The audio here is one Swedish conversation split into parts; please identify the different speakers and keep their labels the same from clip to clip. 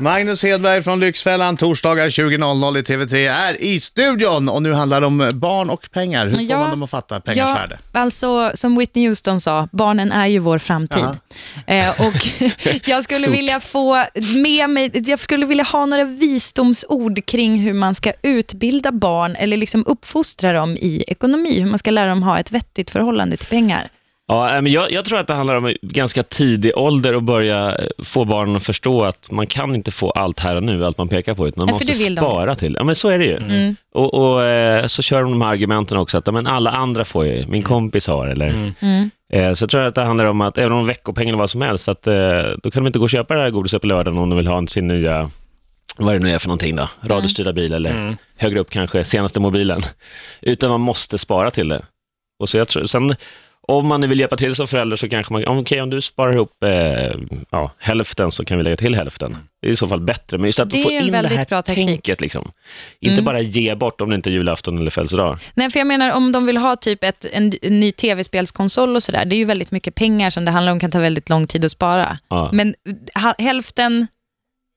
Speaker 1: Magnus Hedberg från Lyxfällan, torsdagar 20.00 i TV3 är i studion och nu handlar det om barn och pengar. Hur får
Speaker 2: Ja.
Speaker 1: man dem att fatta pengars
Speaker 2: Ja,
Speaker 1: värde?
Speaker 2: alltså som Whitney Houston sa, barnen är ju vår framtid. Eh, och jag skulle
Speaker 1: Stort.
Speaker 2: vilja få med mig, jag skulle vilja ha några visdomsord kring hur man ska utbilda barn eller liksom uppfostra dem i ekonomi, hur man ska lära dem ha ett vettigt förhållande till pengar.
Speaker 3: Ja, äh, men jag, jag tror att det handlar om ganska tidig ålder att börja eh, få barnen att förstå att man kan inte få allt här och nu, allt man pekar på, utan man
Speaker 2: Ja,
Speaker 3: måste
Speaker 2: vill de
Speaker 3: spara till. Ja, men så är det ju. Och, och eh, så kör de de här argumenten också, att men alla andra får ju, min kompis har, eller... Eh, Så jag tror att det handlar om att, även om veckopeng eller vad som helst, att, eh, då kan de inte gå och köpa det här godiset på lördagen om de vill ha sin nya, vad det nu är för någonting då, radiostyrda bil eller högre upp kanske, senaste mobilen. Utan man måste spara till det. Och så jag tror, sen, om man nu vill hjälpa till som förälder så kanske man, okej om du sparar ihop eh, ja, hälften så kan vi lägga till hälften. Det är i så fall bättre, men just att
Speaker 2: Det är
Speaker 3: få in det här
Speaker 2: bra
Speaker 3: tänket liksom. Inte bara ge bort om det inte är julafton eller födelsedag.
Speaker 2: Nej, för jag menar om de vill ha typ ett, en, en ny tv-spelskonsol och sådär, det är ju väldigt mycket pengar som det handlar om, kan ta väldigt lång tid att spara.
Speaker 3: Ja.
Speaker 2: Men ha, hälften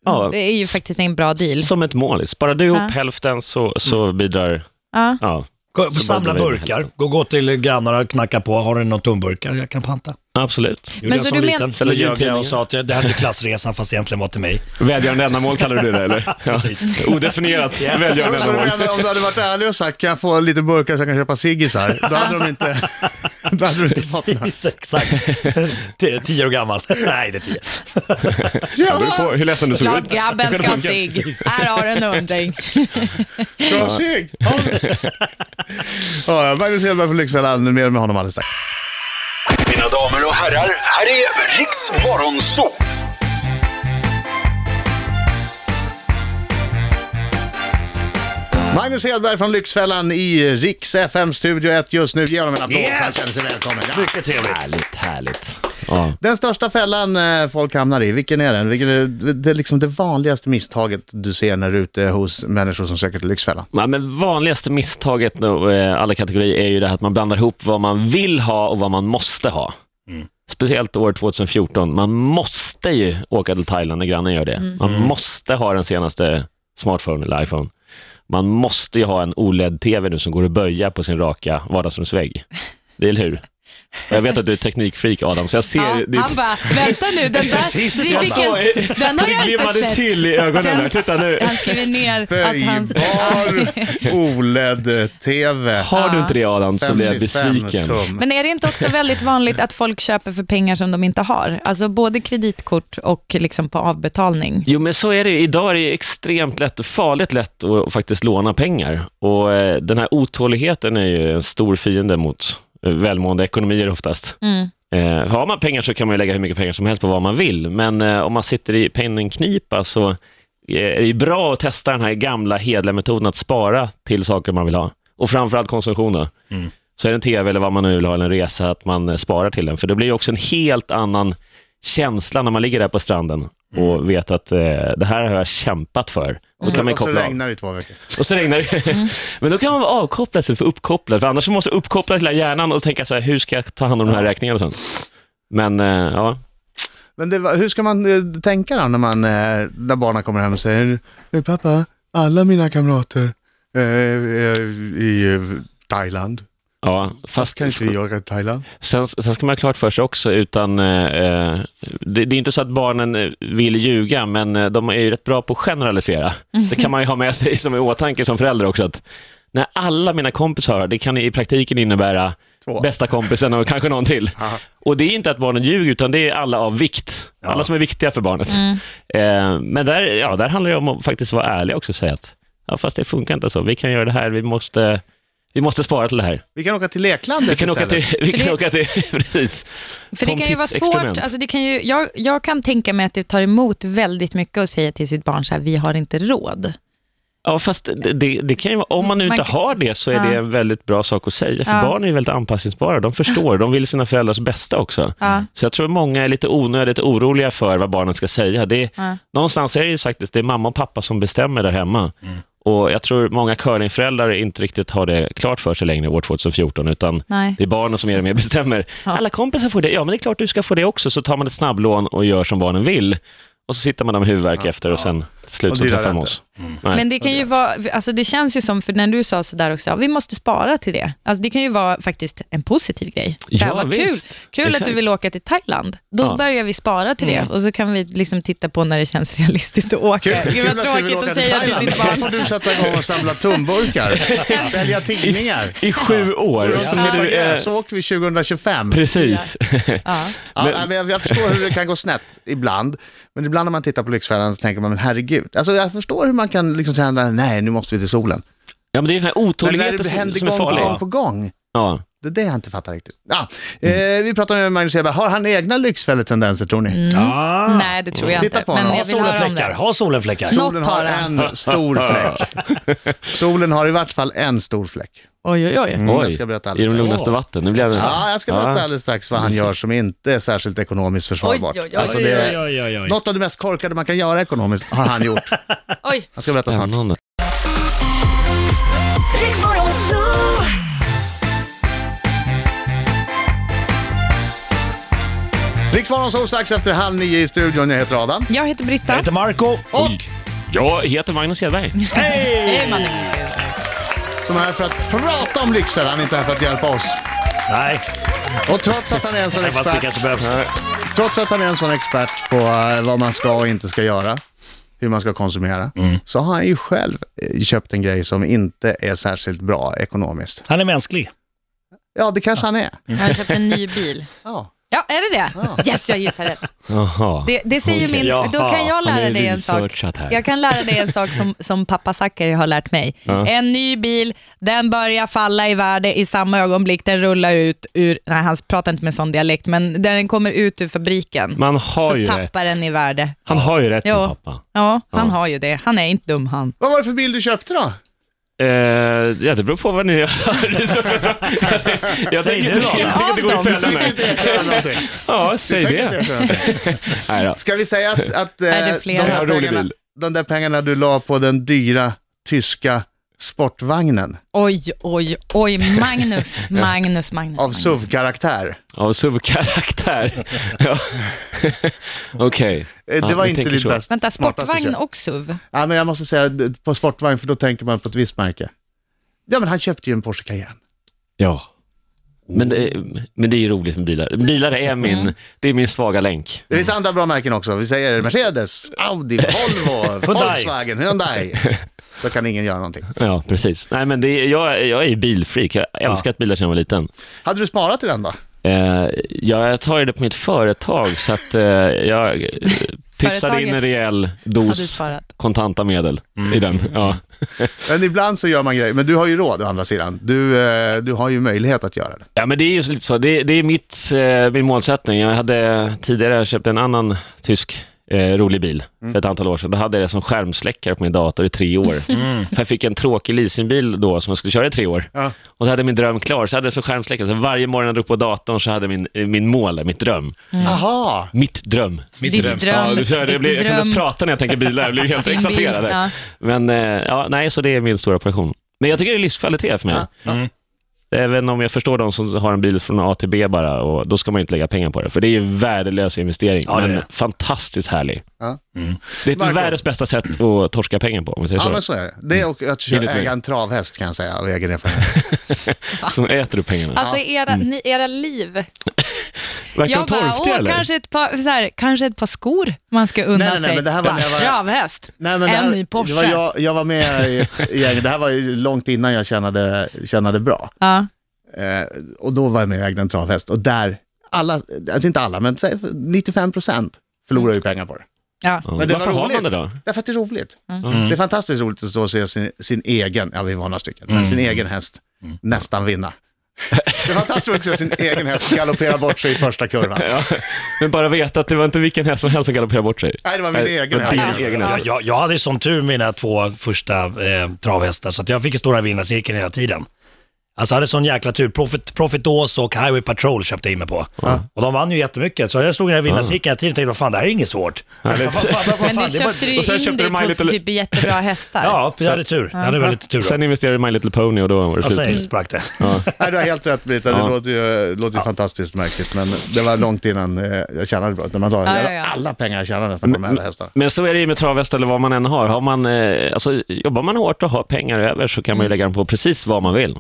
Speaker 3: Ja.
Speaker 2: är ju faktiskt en bra deal.
Speaker 3: Som ett mål. Sparar du ihop hälften så, så bidrar,
Speaker 2: Ja.
Speaker 3: ja,
Speaker 4: Gå- Samla burkar. Gå, gå till grannar och knacka på. Har du några tomburkar jag kan panta?
Speaker 3: Absolut.
Speaker 2: Men
Speaker 4: jag
Speaker 2: så
Speaker 4: som
Speaker 2: du men-
Speaker 4: liten. Då ljög jag och sa att det här är klassresan fast egentligen var till mig.
Speaker 3: Välgörande ändamål kallar du det eller? Ja.
Speaker 4: Precis.
Speaker 3: Odefinierat välgörande
Speaker 1: Så, så du
Speaker 3: ändamål.
Speaker 1: menar, om du hade varit ärlig och sagt, kan jag få lite burkar så jag kan köpa ciggisar? Då hade de inte, då hade du inte.
Speaker 4: Precis, exakt. T- Tio år gammal. Nej, det är tio.
Speaker 3: Det beror på hur ledsen du såg ut.
Speaker 2: grabben ska ha cigg. Här har du en hundring.
Speaker 1: Bra cigg! Ja. Ja, Magnus Hedberg från Lyxfällan, mer med honom alldeles strax.
Speaker 5: Mina damer och herrar, här är Riks Morgonzoo!
Speaker 1: Magnus Hedberg från Lyxfällan i Riks FM-studio 1 just nu. Ge honom en applåd så han
Speaker 4: Yes!
Speaker 1: känner sig välkommen. Ja.
Speaker 4: Mycket trevligt.
Speaker 3: Härligt, härligt. Ja.
Speaker 1: Den största fällan eh, folk hamnar i, vilken är den? Vilken är det, det, är liksom det vanligaste misstaget du ser när du är ute hos människor som söker till Lyxfällan?
Speaker 3: Ja, men vanligaste misstaget eh, alla kategorier är ju det här att man blandar ihop vad man vill ha och vad man måste ha. Speciellt år 2014. Man måste ju åka till Thailand när grannen gör det. Man måste ha den senaste smartphone eller iPhone. Man måste ju ha en OLED-TV nu som går att böja på sin raka vardagsrumsvägg. Det är hur? Jag vet att du är teknikfreak Adam, så jag ser
Speaker 2: Ja,
Speaker 3: ditt...
Speaker 2: han bara, vänta nu, den där, vilken, den har jag inte sett.
Speaker 3: till i ögonen
Speaker 2: Den-
Speaker 3: där. Titta nu.
Speaker 2: Han skriver ner att han...
Speaker 1: Böjbar OLED-TV.
Speaker 3: Har du inte det Adam så blir jag
Speaker 1: 55
Speaker 3: besviken.
Speaker 1: tum.
Speaker 2: Men är det inte också väldigt vanligt att folk köper för pengar som de inte har? Alltså både kreditkort och liksom på avbetalning.
Speaker 3: Jo, men så är det. Idag är det extremt lätt farligt lätt att faktiskt låna pengar. Och eh, den här otåligheten är ju en stor fiende mot välmående ekonomier oftast. Eh, har man pengar så kan man lägga hur mycket pengar som helst på vad man vill, men eh, om man sitter i penningknipa så eh, är det bra att testa den här gamla hedliga metoden att spara till saker man vill ha. Och framförallt konsumtion då. Så är det en tv eller vad man nu vill ha, eller en resa, att man sparar till den. För det blir också en helt annan känsla när man ligger där på stranden och vet att eh, det här har jag kämpat för. Då kan man
Speaker 1: Och så
Speaker 3: koppla
Speaker 1: regnar det i två veckor.
Speaker 3: Och så regnar det. Men då kan man vara avkopplad sig för uppkopplad, för annars så måste man uppkoppla hela hjärnan och tänka så här, hur ska jag ta hand om de här räkningarna sen? Men eh, ja,
Speaker 1: Men det, hur ska man eh, tänka då när, man, eh, när barnen kommer hem och säger "Eh, Pappa, alla mina kamrater eh, i Thailand.
Speaker 3: Ja fast
Speaker 1: Kan inte vi åka till Thailand?
Speaker 3: sen, sen ska man ha klart för sig också, utan eh, eh, det, det är inte så att barnen eh, vill ljuga, men eh, de är ju rätt bra på att generalisera. Det kan man ju ha med sig som i åtanke som förälder också, att när alla mina kompisar det kan i praktiken innebära
Speaker 1: Två.
Speaker 3: bästa kompisen och kanske någon till. Och det är inte att barnen ljuger, utan det är alla av vikt. Alla som är viktiga för barnet. Eh, men där, ja, där handlar det om att faktiskt vara ärlig också och säga att ja, fast det funkar inte så. Vi kan göra det här, vi måste, vi måste spara till det här.
Speaker 1: Vi kan åka till leklandet
Speaker 3: Vi kan åka
Speaker 1: istället.
Speaker 3: till, vi
Speaker 2: För
Speaker 3: kan
Speaker 2: det-
Speaker 3: åka till precis.
Speaker 2: För det kan ju vara svårt, alltså det kan ju, jag, jag kan tänka mig att det tar emot väldigt mycket att säga till sitt barn så här, vi har inte råd.
Speaker 3: Ja, fast det, det, det kan ju om man nu
Speaker 2: Man
Speaker 3: inte
Speaker 2: kan-
Speaker 3: har det så är
Speaker 2: Ja.
Speaker 3: det en väldigt bra sak att säga. För
Speaker 2: Ja.
Speaker 3: barn är ju väldigt anpassningsbara. De förstår, de vill sina föräldrars bästa också.
Speaker 2: Ja.
Speaker 3: Så jag tror många är lite onödigt oroliga för vad barnen ska säga. Det är,
Speaker 2: Ja.
Speaker 3: Någonstans är det ju faktiskt det är mamma och pappa som bestämmer där hemma.
Speaker 2: Mm.
Speaker 3: Och Jag tror många curlingföräldrar inte riktigt har det klart för sig längre år 2014, utan
Speaker 2: Nej.
Speaker 3: det är barnen som mer och mer bestämmer.
Speaker 2: Ja.
Speaker 3: Alla kompisar får det, ja men det är klart du ska få det också. Så tar man ett snabblån och gör som barnen vill. och så sitter man där med huvudvärk efter och sen till slut
Speaker 1: Och
Speaker 3: så träffar de oss. Nej.
Speaker 2: Men det kan ju vara, alltså det känns ju som, för när du sa sådär också, vi måste spara till det. Alltså det kan ju vara faktiskt en positiv grej. Så här,
Speaker 3: Ja,
Speaker 2: vad
Speaker 3: visst.
Speaker 2: kul, kul att
Speaker 3: Exakt.
Speaker 2: du vill åka till Thailand. Då
Speaker 3: Ja.
Speaker 2: börjar vi spara till det och så kan vi liksom titta på när det känns realistiskt att åka.
Speaker 1: Kul,
Speaker 2: Gud
Speaker 1: kul
Speaker 2: vad
Speaker 1: att du vill
Speaker 2: tråkigt
Speaker 1: åka
Speaker 2: att
Speaker 1: till
Speaker 2: säga till
Speaker 1: Thailand.
Speaker 2: sitt
Speaker 1: Då får du sätta igång och samla tumburkar, sälja tidningar.
Speaker 3: I sju år. Så
Speaker 1: Ja,
Speaker 3: det, eh,
Speaker 1: så åker vi 2025.
Speaker 3: precis.
Speaker 2: Ja.
Speaker 1: Ja, men jag, jag förstår hur det kan gå snett ibland, men ibland när man tittar på Lyxfällan så tänker man, men herregud. Alltså jag förstår hur man kan liksom säga, nej nu måste vi till solen.
Speaker 3: Ja, men det är den här
Speaker 1: Men när
Speaker 3: otåligheten
Speaker 1: det
Speaker 3: som,
Speaker 1: händer
Speaker 3: som är
Speaker 1: gång på
Speaker 3: farlig.
Speaker 1: gång på gång,
Speaker 3: Ja.
Speaker 1: det är det jag inte fattar riktigt. Ja, eh, vi pratar med Magnus Hedberg, har han egna Lyxfälletendenser tror ni?
Speaker 4: Ah.
Speaker 2: Nej, det tror jag
Speaker 1: Titta
Speaker 2: inte.
Speaker 1: på
Speaker 2: Men
Speaker 1: honom.
Speaker 4: Ha
Speaker 2: jag vill
Speaker 4: solenfläckar.
Speaker 2: det.
Speaker 4: Ha solenfläckar.
Speaker 2: Något
Speaker 1: Solen har en stor fläck. Solen har i vart fall en stor fläck.
Speaker 2: Oj, oj, oj.
Speaker 1: Mm, jag
Speaker 3: Oj,
Speaker 1: ska berätta
Speaker 3: i
Speaker 1: alldeles
Speaker 3: de
Speaker 1: strax.
Speaker 3: lugnaste vatten. Nu blev det...
Speaker 1: Ja, jag ska berätta
Speaker 3: Ja.
Speaker 1: alldeles strax vad han gör som inte är särskilt ekonomiskt försvarbart.
Speaker 2: Oj, oj, oj.
Speaker 1: Alltså det är
Speaker 4: oj, oj, oj.
Speaker 1: något av det mest korkade man kan göra ekonomiskt har han gjort.
Speaker 2: oj.
Speaker 1: Jag ska berätta snart.
Speaker 3: Spännande.
Speaker 6: Zoo.
Speaker 1: Riksmorgon så strax efter halv nio i studion. Jag heter Adam.
Speaker 2: Jag heter
Speaker 4: Jag
Speaker 2: Britta.
Speaker 4: heter Marco
Speaker 1: Och
Speaker 3: Jag heter Magnus Hedberg.
Speaker 2: Hej, Mannen.
Speaker 1: Som är här för att prata om Lyxfällan, inte här för att hjälpa oss.
Speaker 4: Nej,
Speaker 1: Och trots att han är en sån expert, trots att han är en sån expert på eh, vad man ska och inte ska göra, hur man ska konsumera, så har han ju själv eh, köpt en grej som inte är särskilt bra ekonomiskt.
Speaker 4: Han är mänsklig.
Speaker 1: Ja, det kanske han är.
Speaker 2: Jag har köpt en ny bil.
Speaker 1: Ja.
Speaker 2: Ja, är det det? Yes, jag gissar rätt.
Speaker 3: Jaha.
Speaker 2: Det, det säger min...
Speaker 4: Jaha,
Speaker 2: Då kan jag lära
Speaker 3: är
Speaker 2: dig en sak.
Speaker 3: researchat här.
Speaker 2: Jag kan lära dig en sak som, som pappa Zackari har lärt mig. En ny bil, den börjar falla i värde i samma ögonblick den rullar ut ur... Nej, han pratar inte med sån dialekt, men när den kommer ut ur fabriken
Speaker 3: Man har
Speaker 2: så
Speaker 3: ju
Speaker 2: tappar
Speaker 3: rätt.
Speaker 2: den i värde.
Speaker 3: Han har ju rätt, min
Speaker 2: Jo.
Speaker 3: pappa.
Speaker 2: Ja, han har ju det. Han är inte dum han.
Speaker 1: Vad var det för bil du köpte då?
Speaker 3: Eh, ja, det beror på vad ni gör. jag
Speaker 4: Säg
Speaker 3: tänker
Speaker 4: det då.
Speaker 3: jag tänker inte gå i fällan här. Ja, säg det. Nej då.
Speaker 1: Ska vi säga att, att eh, de, där pengarna, de där pengarna du la på den dyra tyska sportvagnen
Speaker 2: Oj, oj, oj. Magnus, Magnus, Magnus.
Speaker 1: av. SUV-karaktär.
Speaker 3: Av SUV-karaktär. ja. Okej.
Speaker 1: Eh, Det
Speaker 3: Ja,
Speaker 1: var inte ditt bästa.
Speaker 2: Vänta, sportvagn
Speaker 1: köp.
Speaker 2: och SUV?
Speaker 1: Ja, men jag måste säga på sportvagn, för då tänker man på ett visst märke. Ja, men han köpte ju en Porsche Cayenne.
Speaker 3: Ja. Men det, men det är ju roligt med bilar. Bilar är min, det är min svaga länk.
Speaker 1: Det finns andra bra märken också. Vi säger Mercedes, Audi, Volvo, Volkswagen, Hyundai. Så kan ingen göra någonting.
Speaker 3: Ja, precis. Nej, men det är, jag, jag är ju bilfreak. Jag har älskat bilar sedan jag var liten.
Speaker 1: Hade du sparat till den då?
Speaker 3: Eh, jag tar ju det på mitt företag, så att eh, jag eh, pytsar in en rejäl dos kontanta medel i den. Ja.
Speaker 1: Men ibland så gör man grejer. Men du har ju råd å andra sidan. Du, eh, du har ju möjlighet att göra det.
Speaker 3: ja, men det är ju lite så. Det, det är mitt, eh, min målsättning. Jag hade tidigare köpt en annan tysk eh, rolig bil för ett antal år sedan. Då hade jag det som skärmsläckare på min dator i tre år. För jag fick en tråkig leasingbil då som jag skulle köra i tre år.
Speaker 1: Ja.
Speaker 3: Och så hade jag min dröm klar, så hade jag det som skärmsläckare. Så varje morgon när jag drog på datorn så hade jag min, eh, min mål, mitt dröm.
Speaker 1: Aha.
Speaker 3: Mitt dröm.
Speaker 4: Mitt
Speaker 2: Ditt
Speaker 4: dröm.
Speaker 2: dröm.
Speaker 3: Ja, du kör, jag, blir, jag kan inte prata när jag tänker bilar, jag blir helt exalterad.
Speaker 2: ja.
Speaker 3: Men eh, ja, nej, så det är min stora passion. Men jag tycker det är livskvalitet för mig.
Speaker 4: Mm.
Speaker 3: Även om jag förstår de som har en bil från A till B bara, och då ska man inte lägga pengar på det. För det är ju värdelös investering,
Speaker 4: Ja, det är
Speaker 3: men fantastiskt härlig.
Speaker 1: Ja.
Speaker 3: Det är
Speaker 1: Marco.
Speaker 3: världens bästa sätt att torska pengar på, om säger
Speaker 1: Ja,
Speaker 3: så.
Speaker 1: men så är det. Det är och att köra, äga en travhäst kan jag säga av egen erfarenhet.
Speaker 3: Som äter du pengarna.
Speaker 2: Alltså era, ni, era liv.
Speaker 3: Verkar
Speaker 2: Jag bara,
Speaker 3: torftiga
Speaker 2: åh,
Speaker 3: eller?
Speaker 2: kanske ett, par, så här, kanske ett par skor man ska unna
Speaker 1: Nej, nej, nej,
Speaker 2: sig.
Speaker 1: men det här var när jag var-
Speaker 2: Travhäst,
Speaker 1: Nej, men det
Speaker 2: en ny Porsche.
Speaker 1: Det var jag, jag var med i ett gäng, det här var ju långt innan jag tjänade, tjänade bra.
Speaker 2: Ja.
Speaker 1: Eh, och då var jag med och ägde en travhäst och där, alla, alltså inte alla, men säg 95 procent förlorar ju pengar på det.
Speaker 2: Ja.
Speaker 1: Men det
Speaker 3: Varför
Speaker 1: var
Speaker 3: har man det då?
Speaker 1: Därför att det är roligt.
Speaker 2: Mm.
Speaker 1: Det är fantastiskt roligt att stå och se sin, sin egen, ja vi var några stycken, men sin egen häst nästan vinna. Det är fantastiskt att se sin egen häst galoppera bort sig i första kurvan.
Speaker 3: Ja. Men bara veta att det var inte vilken häst som helst som galopperade bort sig.
Speaker 1: Nej, det var min
Speaker 3: Nej,
Speaker 1: egen
Speaker 3: var
Speaker 1: häst.
Speaker 3: din egen häst.
Speaker 4: jag, jag hade sån tur mina två första eh, travhästar, så att jag fick i vinnarcirkeln hela tiden. Alltså hade sån jäkla tur. Profit, Profit Ås och Highway Patrol köpte jag in mig på. Och de vann ju jättemycket. Så jag stod i den här vinnarcirkeln hela tiden och tänkte, vad fan det här är inget svårt.
Speaker 2: Men du köpte du
Speaker 3: och sen
Speaker 2: in
Speaker 3: köpte
Speaker 2: dig på
Speaker 3: Little-
Speaker 2: typ jättebra hästar.
Speaker 4: Ja, jag hade tur. Jag hade väldigt tur. då.
Speaker 3: Sen investerade du i My Little Pony och då var det slut.
Speaker 4: säger sprack det.
Speaker 1: Nej, du har helt rätt Britta, det
Speaker 3: Ja.
Speaker 1: låter ju, låter ju fantastiskt märkligt. Men det var långt innan eh, jag tjänade bra. När man la,
Speaker 2: Ja, ja, ja.
Speaker 1: Alla pengar jag tjänade nästan på de här hästarna.
Speaker 3: Men så är det ju med travhäst eller vad man än har. har man, eh, alltså, jobbar man hårt och har pengar över så kan man ju lägga dem på precis vad man vill.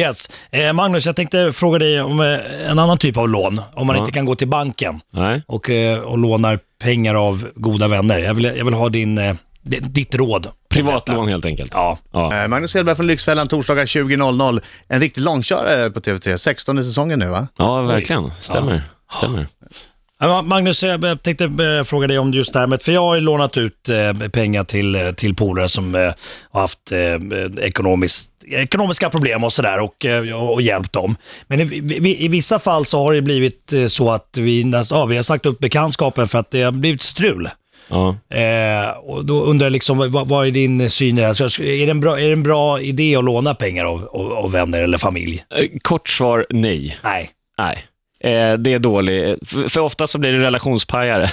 Speaker 4: Yes. Eh, Magnus, jag tänkte fråga dig om eh, en annan typ av lån. Om man
Speaker 3: Ja.
Speaker 4: inte kan gå till banken
Speaker 3: Nej?
Speaker 4: och, eh, och lånar pengar av goda vänner. Jag vill, jag vill ha din, eh, di- ditt råd.
Speaker 3: Privatlån helt enkelt.
Speaker 4: Ja.
Speaker 3: Ja.
Speaker 1: Eh, Magnus Hedberg från Lyxfällan, torsdagar 20.00. En riktig långkörare på TV3. 16 säsongen nu va?
Speaker 3: ja, verkligen. Stämmer. Stämmer.
Speaker 4: Ja, Magnus, jag jag tänkte eh, fråga dig om just det här med, för jag har ju lånat ut eh, pengar till, eh, till polare som eh, har haft eh, ekonomiskt, ekonomiska problem och sådär och, eh, och hjälpt dem. Men i, i, i vissa fall så har det blivit eh, så att vi, näst, ja, vi har sagt upp bekantskapen för att det har blivit strul.
Speaker 3: Ja.
Speaker 4: Eh, och då undrar jag liksom, vad, vad är din syn i det här? Så, är, det en bra, är det en bra idé att låna pengar av, av, av vänner eller familj?
Speaker 3: Eh, Kort svar, nej.
Speaker 4: Nej.
Speaker 3: Nej. Eh, det är dåligt. För, för ofta så blir det relationspajare.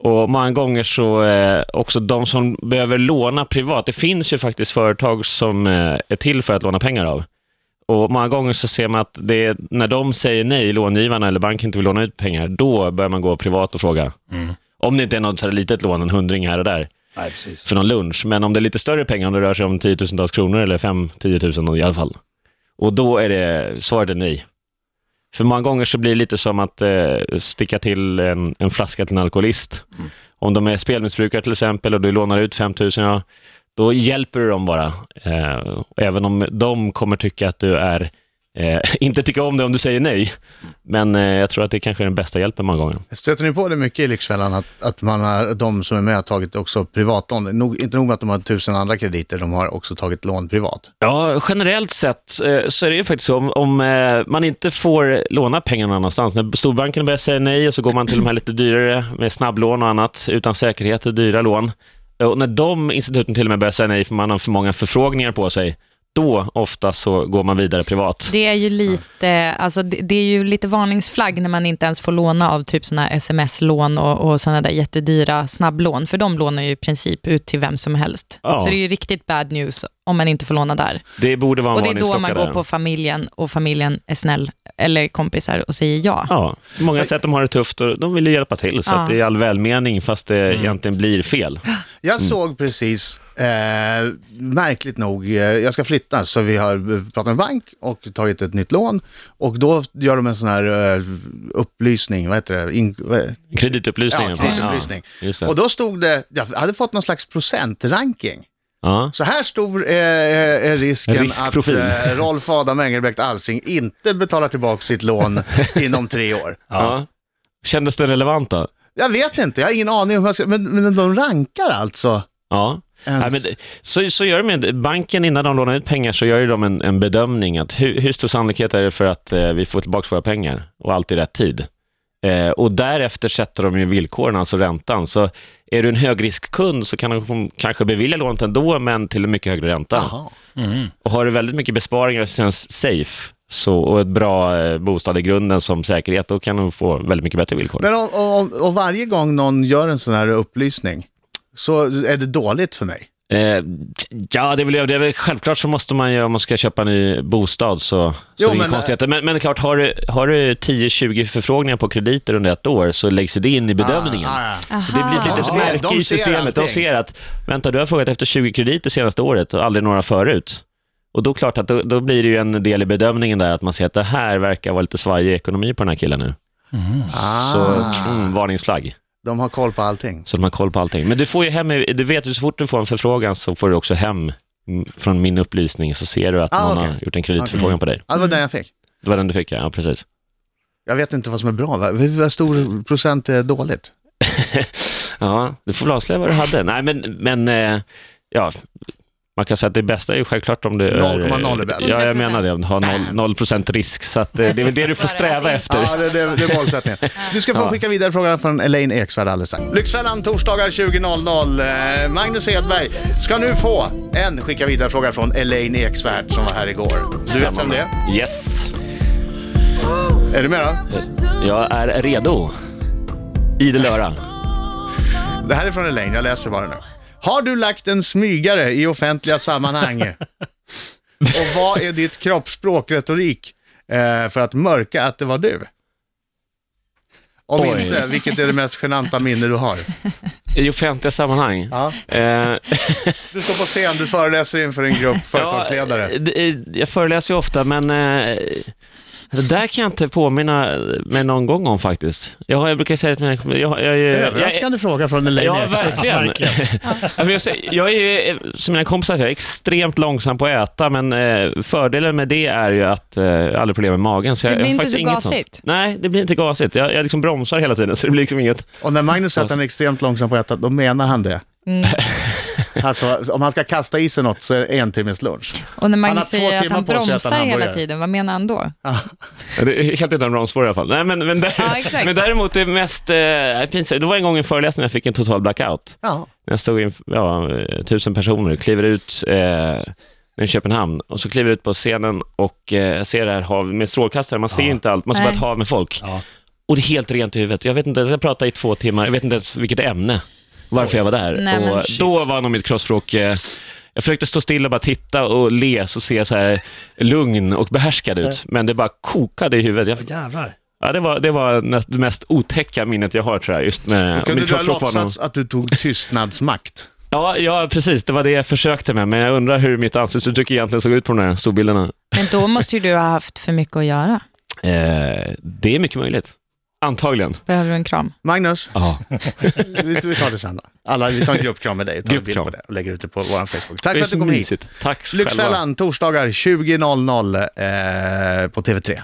Speaker 3: Och många gånger så, eh, också de som behöver låna privat, det finns ju faktiskt företag som eh, är till för att låna pengar av. Och många gånger så ser man att det är, när de säger nej, långivarna eller banken inte vill låna ut pengar, då börjar man gå privat och fråga. Om det inte är något så litet lån, en hundring här och där,
Speaker 4: Nej,
Speaker 3: för någon lunch. Men om det är lite större pengar, om det rör sig om tiotusentals kronor eller fem, tio tusen i alla fall. Och då är det, svaret är nej. För många gånger så blir det lite som att eh, sticka till en, en flaska till en alkoholist. Om de är spelmissbrukare till exempel och du lånar ut 5 000, ja, då hjälper du dem bara. Eh, även om de kommer tycka att du är, eh, inte tycka om det om du säger nej. Men eh, jag tror att det kanske är den bästa hjälpen många gånger.
Speaker 1: Stöter ni på det mycket i Lyxfällan att, att man har, de som är med har tagit också privatlån? Nog, inte nog med att de har tusen andra krediter, de har också tagit lån privat.
Speaker 3: Ja, generellt sett eh, så är det ju faktiskt så. Om, om eh, man inte får låna pengar någon annanstans, när storbanken börjar säga nej och så går man till de här lite dyrare med snabblån och annat, utan säkerhet och dyra lån. Och när de instituten till och med börjar säga nej för man har för många förfrågningar på sig, då ofta så går man vidare privat.
Speaker 2: Det är ju lite, alltså det, det är ju lite varningsflagg när man inte ens får låna av typ såna sms-lån och, och sådana där jättedyra snabblån, för de lånar ju i princip ut till vem som helst.
Speaker 3: Ja.
Speaker 2: Så det är ju riktigt bad news om man inte får låna där.
Speaker 3: Det borde vara en
Speaker 2: Och det är då man går
Speaker 3: där.
Speaker 2: på familjen och familjen är snäll, eller kompisar och säger ja.
Speaker 3: Ja, många sätt de har det tufft och de vill hjälpa till, så
Speaker 2: Ja.
Speaker 3: att det är all välmening fast det egentligen blir fel.
Speaker 1: Jag såg precis, eh, märkligt nog, eh, jag ska flytta så vi har eh, pratat med bank och tagit ett nytt lån och då gör de en sån här eh, upplysning, vad heter det? In, vad,
Speaker 3: Kreditupplysningen.
Speaker 1: ja, kreditupplysning.
Speaker 3: Ja,
Speaker 1: och då stod det, jag hade fått någon slags procentranking.
Speaker 3: Ja.
Speaker 1: Så här stor är, är risken att eh, Rolf Adam Engelbrekt Alsing inte betalar tillbaka sitt lån inom tre år.
Speaker 3: Ja. Kändes det relevant då?
Speaker 1: Jag vet inte, jag har ingen aning om hur jag ska, men, men de rankar alltså.
Speaker 3: Ja.
Speaker 1: Ens.
Speaker 3: Nej, men, så, så gör de med banken innan de lånar ut pengar så gör ju de en, en bedömning att hur, hur stor sannolikhet är det för att eh, vi får tillbaka våra pengar och allt i rätt tid. Eh, och därefter sätter de ju villkoren, alltså räntan. Så är du en högriskkund så kan de kanske bevilja lånet ändå, men till en mycket högre ränta.
Speaker 1: Jaha.
Speaker 3: Och har du väldigt mycket besparingar känns safe så, och ett bra eh, bostad i grunden som säkerhet, då kan du få väldigt mycket bättre villkor.
Speaker 1: Men om, om, och varje gång någon gör en sån här upplysning så är det dåligt för mig.
Speaker 3: Eh, ja, det är, väl, det är väl självklart så måste man ju, om man ska köpa en ny bostad, så, så
Speaker 1: Jo,
Speaker 3: det är inga
Speaker 1: men- eh,
Speaker 3: konstigheter. Men, men det klart, har du, har du 10-20 förfrågningar på krediter under ett år så läggs det in i bedömningen.
Speaker 1: Ah, ah,
Speaker 3: Så det blir ett litet märke i systemet. De ser att, vänta, du har frågat efter 20 krediter senaste året och aldrig några förut. Och då klart att då, då blir det ju en del i bedömningen där, att man ser att det här verkar vara lite svajig ekonomi på den här killen nu.
Speaker 1: ah.
Speaker 3: Så, mm, varningsflagg.
Speaker 1: De har koll på allting.
Speaker 3: Så de har koll på allting. Men du får ju hem, du vet ju så fort du får en förfrågan så får du också hem från min upplysning så ser du att
Speaker 1: Ah,
Speaker 3: någon
Speaker 1: okej.
Speaker 3: har gjort en kreditförfrågan på dig.
Speaker 1: Ja, det var den jag fick.
Speaker 3: Det var den du fick, ja. ja precis.
Speaker 1: Jag vet inte vad som är bra. Hur stor procent är dåligt?
Speaker 3: Ja, du får väl avslöja vad du hade. Nej, men, men eh, ja, Man kan säga att det bästa är ju självklart om det är...
Speaker 1: 0,0 är bäst.
Speaker 3: Ja, jag menar det. Om du har 0, 0 risk. Så att, eh, det är väl det du får sträva efter.
Speaker 1: Ja, det, det, det är målsättningen. Du ska få skicka vidare frågan från Elaine Eksvärd alldeles strax. Lyxfällan torsdagar 20.00. Eh, Magnus Edberg ska nu få en skicka vidare fråga från Elaine Eksvärd som var här igår. Du vet vem det är?
Speaker 3: Yes.
Speaker 1: Är du med då?
Speaker 3: Jag är redo. Idel öra.
Speaker 1: Det här är från Elaine, jag läser bara nu. Har du lagt en smygare i offentliga sammanhang? Och vad är ditt kroppsspråk, retorik, eh, för att mörka att det var du? Om
Speaker 3: Oj.
Speaker 1: inte, vilket är det mest genanta minne du har?
Speaker 3: I offentliga sammanhang.
Speaker 1: Ja.
Speaker 3: Eh,
Speaker 1: Du står på scen, du föreläser inför en grupp företagsledare.
Speaker 3: Ja, jag föreläser ju ofta, men eh, det där kan jag inte påminna mig någon gång om faktiskt. Jag, jag brukar säga till mina kompisar, jag, jag, jag, jag,
Speaker 1: Överraskande fråga från Elaine
Speaker 3: Ja, verkligen. Jag, jag är ju, som mina kompisar säger, extremt långsam på att äta, men eh, fördelen med det är ju att eh, jag aldrig problem med magen. Så jag,
Speaker 2: Det blir
Speaker 3: jag har
Speaker 2: inte så
Speaker 3: inget
Speaker 2: gasigt.
Speaker 3: Sånt. Nej, det blir inte gasigt. Jag, jag liksom bromsar hela tiden, så det blir liksom inget...
Speaker 1: Och när Magnus säger att han är extremt långsam på att äta, då menar han det.
Speaker 2: Mm.
Speaker 1: Alltså, om han ska kasta i sig något så är det en timmes lunch.
Speaker 2: Och när
Speaker 1: Han har
Speaker 2: Magnus
Speaker 1: två
Speaker 2: säger att han bromsar hela
Speaker 1: hamburgare.
Speaker 2: tiden, vad menar han då?
Speaker 3: Det är helt utan bromsspår i alla fall. Nej, men, men, där,
Speaker 2: Ja,
Speaker 3: men däremot det mest eh, pinsamt, det var en gång i en föreläsning jag fick en total blackout.
Speaker 1: Ja.
Speaker 3: När jag stod inför ja, eh, tusen personer, kliver ut eh, i Köpenhamn och så kliver jag ut på scenen och eh, jag ser det här havet med strålkastare, man ser
Speaker 4: Ja.
Speaker 3: inte allt, man ser bara ett hav med folk.
Speaker 4: Ja.
Speaker 3: Och det är helt rent i huvudet. Jag vet inte, jag pratade i två timmar, jag vet inte ens vilket ämne, varför jag var där.
Speaker 2: Nej,
Speaker 3: och då var nog mitt kroppsspråk eh, jag försökte stå still och bara titta och le så se så här lugn och behärskad ut, men det bara kokade i huvudet. Jag,
Speaker 4: Jävlar.
Speaker 3: ja, det, var, det var näst, det mest otäcka minnet jag har tror jag, just med... och
Speaker 1: Kunde du ha låtsats att du tog tystnadsmakt?
Speaker 3: Ja, ja, precis. Det var det jag försökte med, men jag undrar hur mitt ansiktsuttryck egentligen såg ut på de där storbilderna.
Speaker 2: Men då måste ju du ha haft för mycket att göra.
Speaker 3: Eh, det är mycket möjligt. Antagligen.
Speaker 2: Behöver du en kram?
Speaker 1: Magnus,
Speaker 3: Ja.
Speaker 1: vi, vi tar det sen då. Alla, vi tar en gruppkram med dig och tar en bild på det och lägger ut det på vår Facebook. Tack för att du kom hit.
Speaker 3: mysigt. Tack själva.
Speaker 1: Lyxfällan, torsdagar 20.00 eh, på TV3.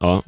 Speaker 3: Ja.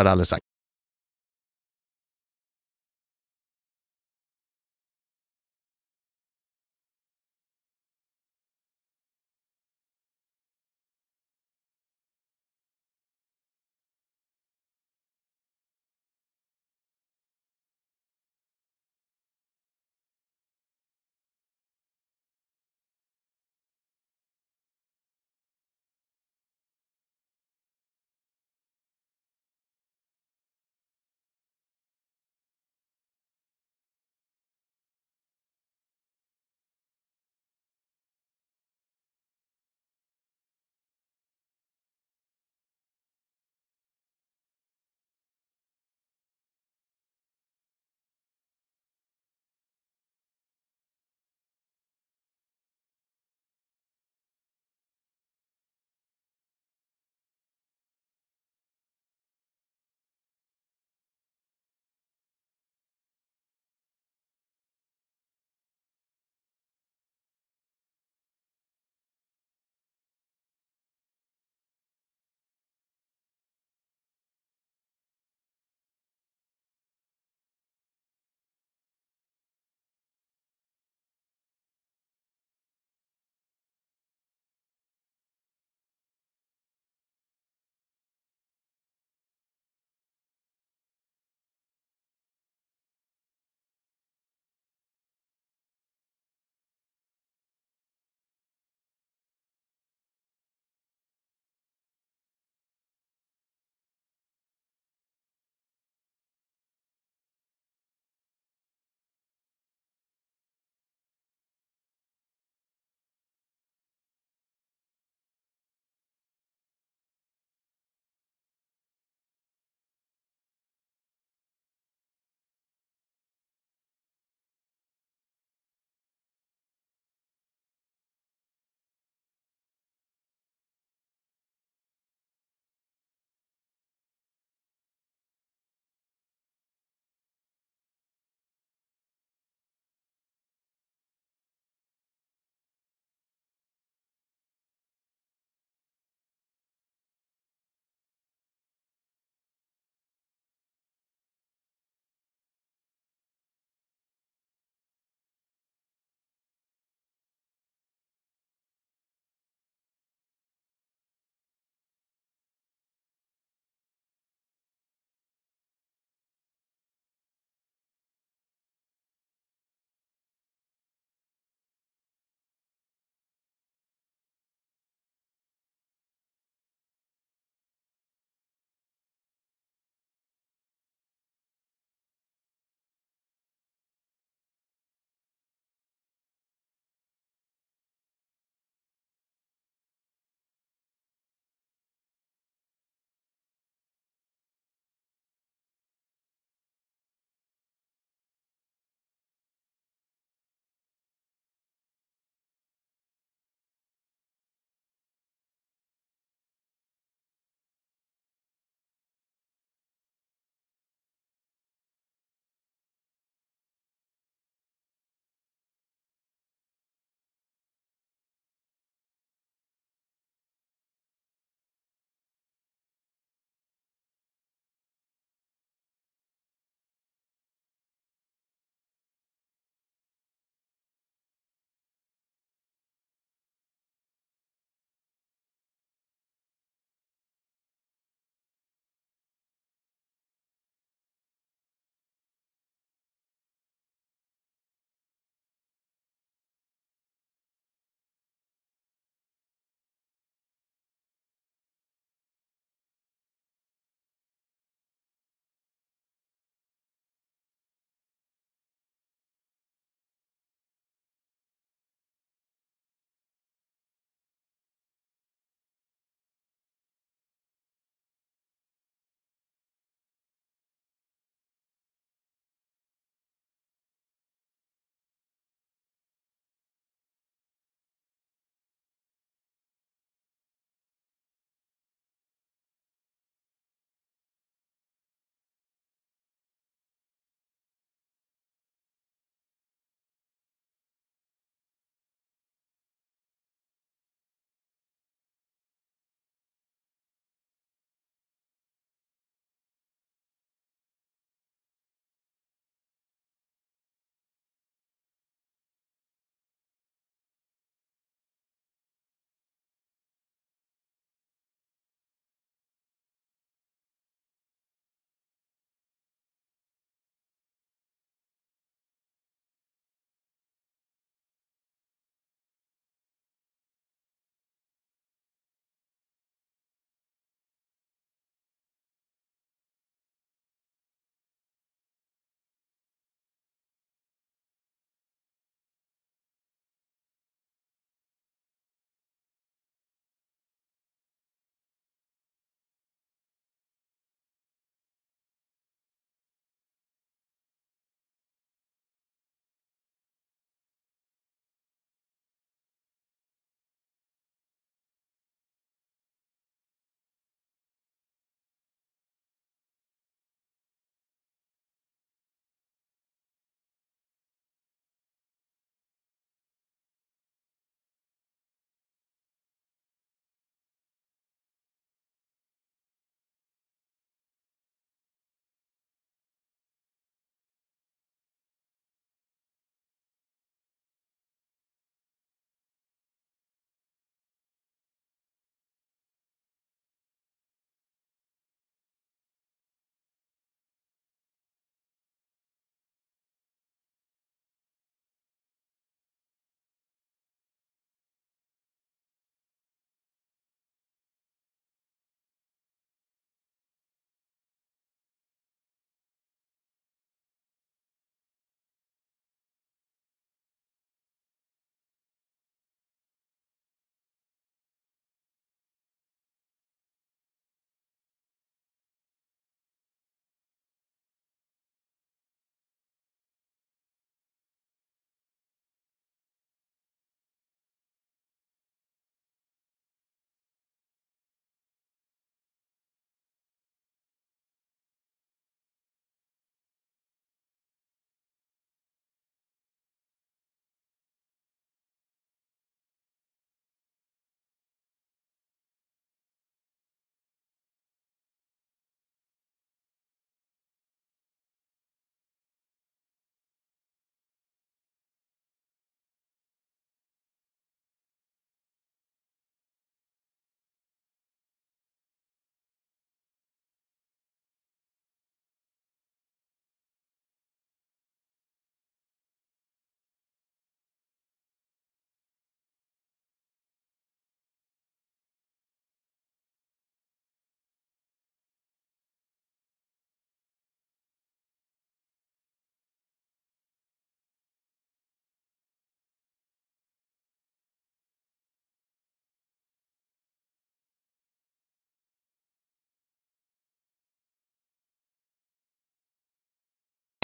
Speaker 1: Hade jag aldrig sagt.